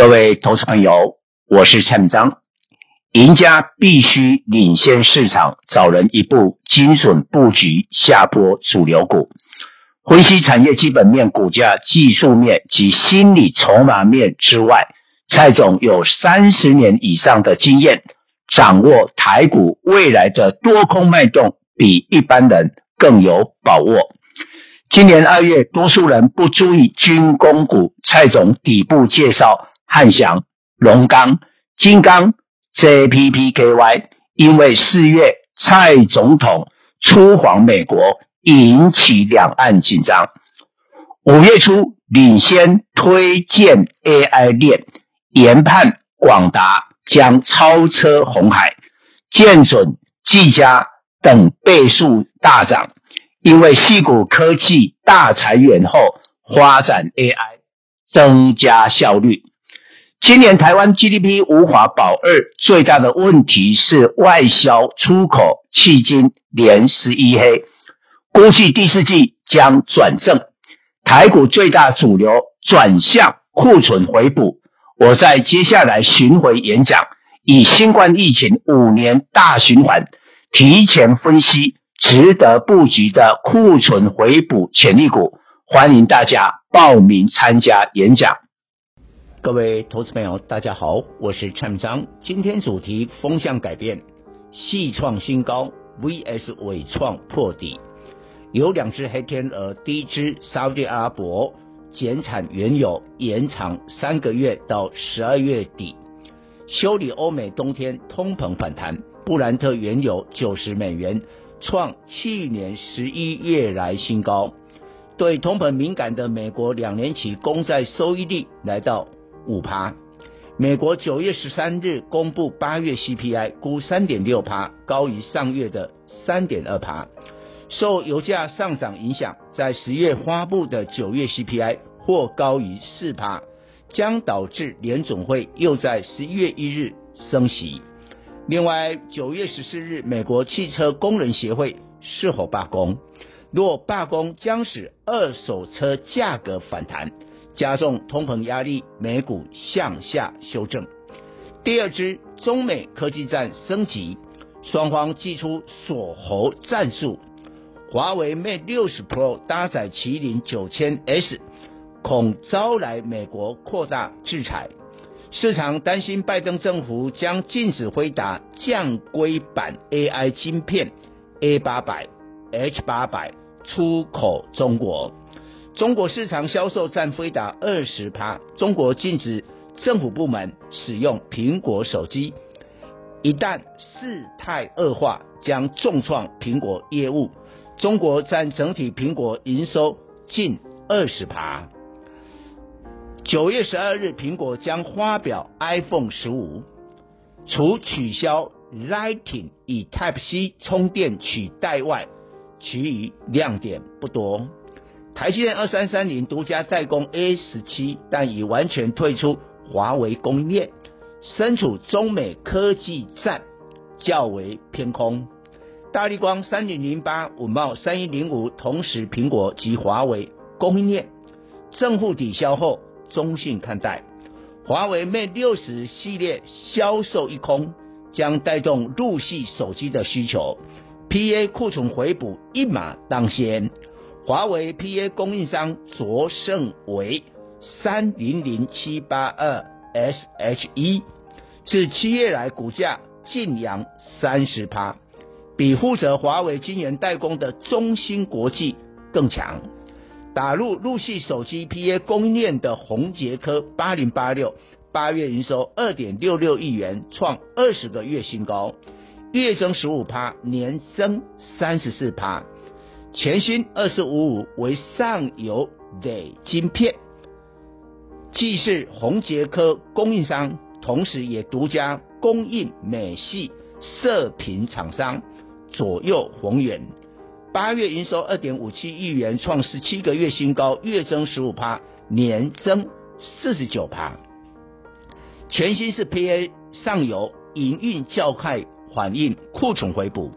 各位投资朋友，我是蔡明章。赢家必须领先市场，早人一步，精准布局下波主流股。分析产业基本面、股价技术面及心理筹码面之外，蔡总有三十年以上的经验，掌握台股未来的多空脉动，比一般人更有把握。今年二月，多数人不注意军工股，蔡总底部介绍。汉翔、龙钢、金刚、JPPKY，因为四月蔡总统出访美国，引起两岸紧张。五月初领先推荐 AI 链，研判广达将超车红海、建准、技嘉等倍数大涨，因为矽谷科技大裁员后，发展 AI 增加效率。今年台湾 GDP 无法保二，最大的问题是外销出口迄今连十一黑，估计第四季将转正。台股最大主流转向库存回补。我在接下来巡回演讲，以新冠疫情五年大循环，提前分析值得布局的库存回补潜力股，欢迎大家报名参加演讲。各位投资朋友，大家好，我是蔡明彰。今天主题风向改变，矽创新高 VS 纬创破底。有两只黑天鹅，第一只沙特阿拉伯减产原油延长三个月到十二月底，修理欧美冬天通膨反弹。布兰特原油九十美元，创去年十一月来新高。对通膨敏感的美国两年期公债收益率来到。五趴，美国九月十三日公布八月 CPI，估三点六趴，高于上月的三点二趴。受油价上涨影响，在十月发布的九月 CPI 或高于四趴，将导致联总会又在十一月一日升息。另外，九月十四日，美国汽车工人协会是否罢工？若罢工，将使二手车价格反弹。加重通膨压力，美股向下修正。第二支中美科技战升级，双方祭出锁喉战术。华为 Mate 60 Pro 搭载麒麟 9000S，恐招来美国扩大制裁。市场担心拜登政府将禁止辉达降规版 AI 晶片 A800、H800 出口中国。中国市场销售占辉达二十趴，中国禁止政府部门使用苹果手机，一旦事态恶化，将重创苹果业务。中国占整体苹果营收近二十趴。九月十二日，苹果将发表 iPhone 十五，除取消 Lightning 以 Type C 充电取代外，其余亮点不多。台积电二三三零独家代工 A 十七，但已完全退出华为供应链，身处中美科技战，较为偏空。大立光三零零八、五茂三一零五，同时苹果及华为供应链正负抵消后，中性看待。华为 Mate 六十系列销售一空，将带动入系手机的需求，PA 库存回补一马当先。华为 PA 供应商卓胜为三零零七八二 SHE，自七月来股价劲扬三十趴，比负责华为晶圆代工的中芯国际更强。打入入系手机 PA 供应链的宏捷科八零八六，八月营收二点六六亿元，创二十个月新高，月增十五趴，年增三十四趴。全新二四五五为上游的晶片，既是宏捷科供应商，同时也独家供应美系射频厂商左右宏远。八月营收二点五七亿元，创十七个月新高，月增十五趴，年增四十九趴。全新是 PA 上游营运较快，反映库存回补。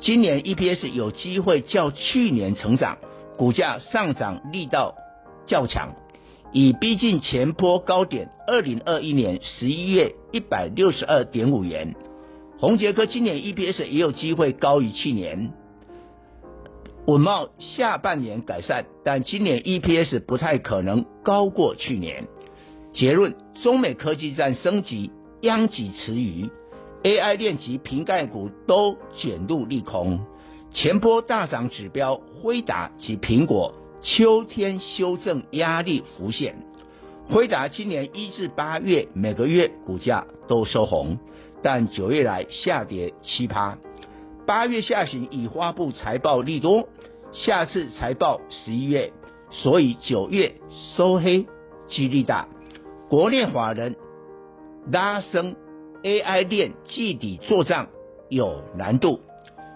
今年 EPS 有机会较去年成长，股价上涨力道较强，已逼近前波高点二零二一年十一月一百六十二点五元。宏杰科今年 EPS 也有机会高于去年。稳懋下半年改善，但今年 EPS 不太可能高过去年。结论：中美科技战升级，殃及池鱼，AI 链及瓶盖股都卷入利空。前波大涨指标辉达及苹果秋天修正压力浮现。辉达今年一至八月每个月股价都收红，但九月来下跌七趴。八月下旬已发布财报利多，下次财报十一月，所以九月收黑几率大。国内法人拉升 AI 链季底做账有难度，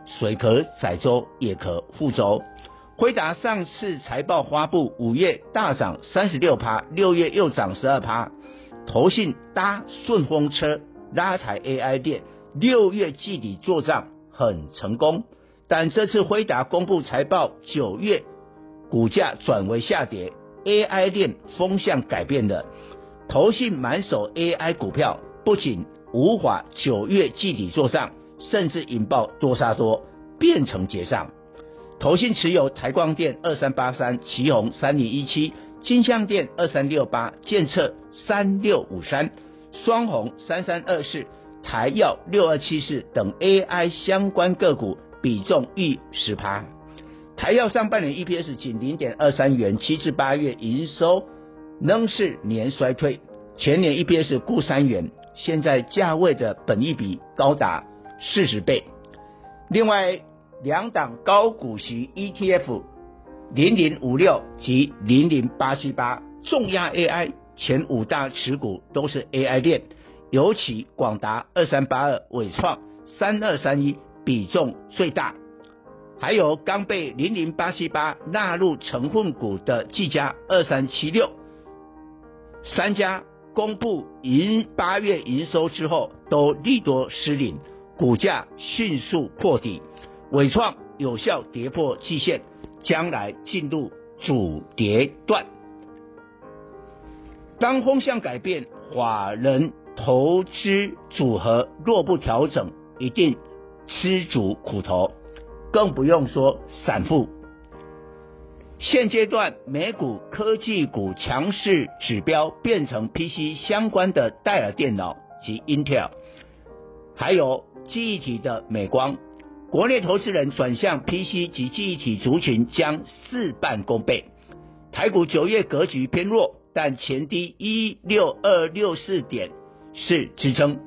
水可载舟也可覆舟。辉达上次财报发布，五月大涨三十六趴，六月又涨十二趴，投信搭顺风车拉抬 AI 链，六月季底做账。很成功，但这次辉达公布财报，九月股价转为下跌，AI 链风向改变了，投信满手 AI 股票，不仅无法九月季底做账，甚至引爆多杀多，变成结账。投信持有台光电二三八三、奇宏三零一七、金像电二三六八、建测三六五三、双鸿三三二四。台耀六二七四等 AI 相关个股比重逾十趴，台耀上半年 EPS 仅零点二三元，七至八月营收仍是年衰退，全年 EPS 估三元，现在价位的本益比高达四十倍。另外两档高股息 ETF 零零五六及零零八七八重压 AI，前五大持股都是 AI 链。尤其广达二三八二、伟创三二三一比重最大，还有刚被零零八七八纳入成分股的技嘉二三七六，三家公布营八月营收之后都利多失灵，股价迅速破底，伟创有效跌破季线，将来进入主跌段。当风向改变，法人。投资组合若不调整，一定吃足苦头，更不用说散户。现阶段美股科技股强势指标变成 PC 相关的戴尔电脑及 Intel，还有记忆体的美光，国内投资人转向 PC 及记忆体族群将事半功倍。台股九月格局偏弱，但前低一六二六四点。是支撑，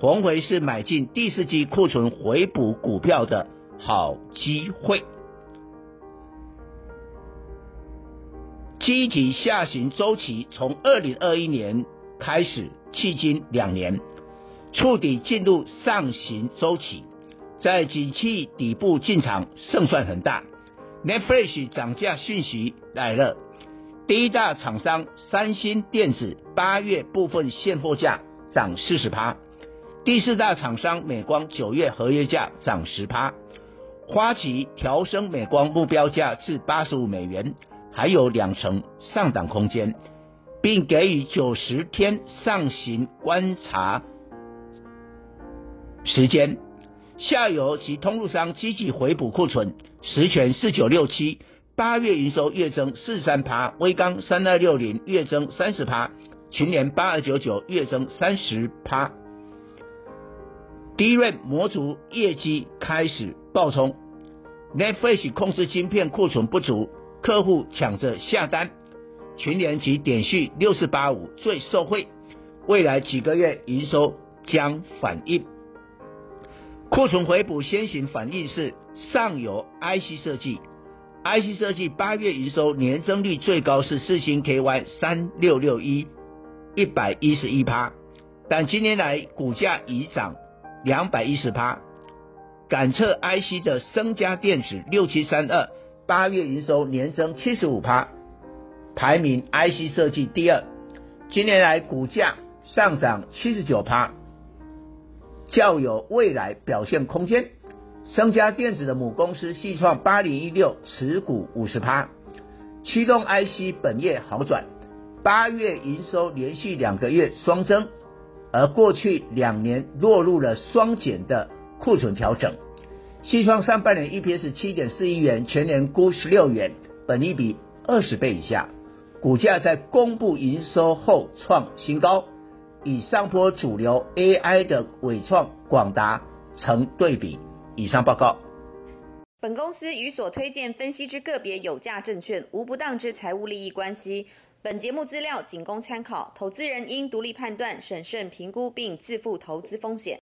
逢回是买进第四季库存回补股票的好机会。记忆体下行周期从二零二一年开始，迄今两年，触底进入上行周期，在景气底部进场胜算很大。Netflix 涨价讯息来了，第一大厂商三星电子八月部分现货价。涨四十趴，第四大厂商美光九月合约价涨十趴，花旗调升美光目标价至八十五美元，还有两成上档空间，并给予九十天上行观察时间。下游及通路商积极回补库存，实权四九六七八月营收月增四三趴，威刚三二六零月增三十趴。群联八二九九月增三十趴，DRAM 模组业绩开始暴冲，Netflix 控制晶片库存不足，客户抢着下单，群联及点序六四八五最受惠，未来几个月营收将反映库存回补，先行反应是上游 IC 设计，IC 设计八月营收年增率最高是四星 KY 三六六一。一百一十一趴，但今年来股价已涨两百一十趴。感测 IC 的升家电子六七三二，八月营收年增七十五趴，排名 IC 设计第二。今年来股价上涨七十九趴，较有未来表现空间。升家电子的母公司矽创八零一六持股五十趴，驱动 IC 本业好转。八月营收连续两个月双增，而过去两年落入了双减的库存调整。西创上半年 EPS 七点四一元，全年估十六元，本益比二十倍以下，股价在公布营收后创新高，与上波主流 AI 的伟创、广达成对比。以上报告。本公司与所推荐分析之个别有价证券无不当之财务利益关系。本节目资料仅供参考，投资人应独立判断、审慎评估并自负投资风险。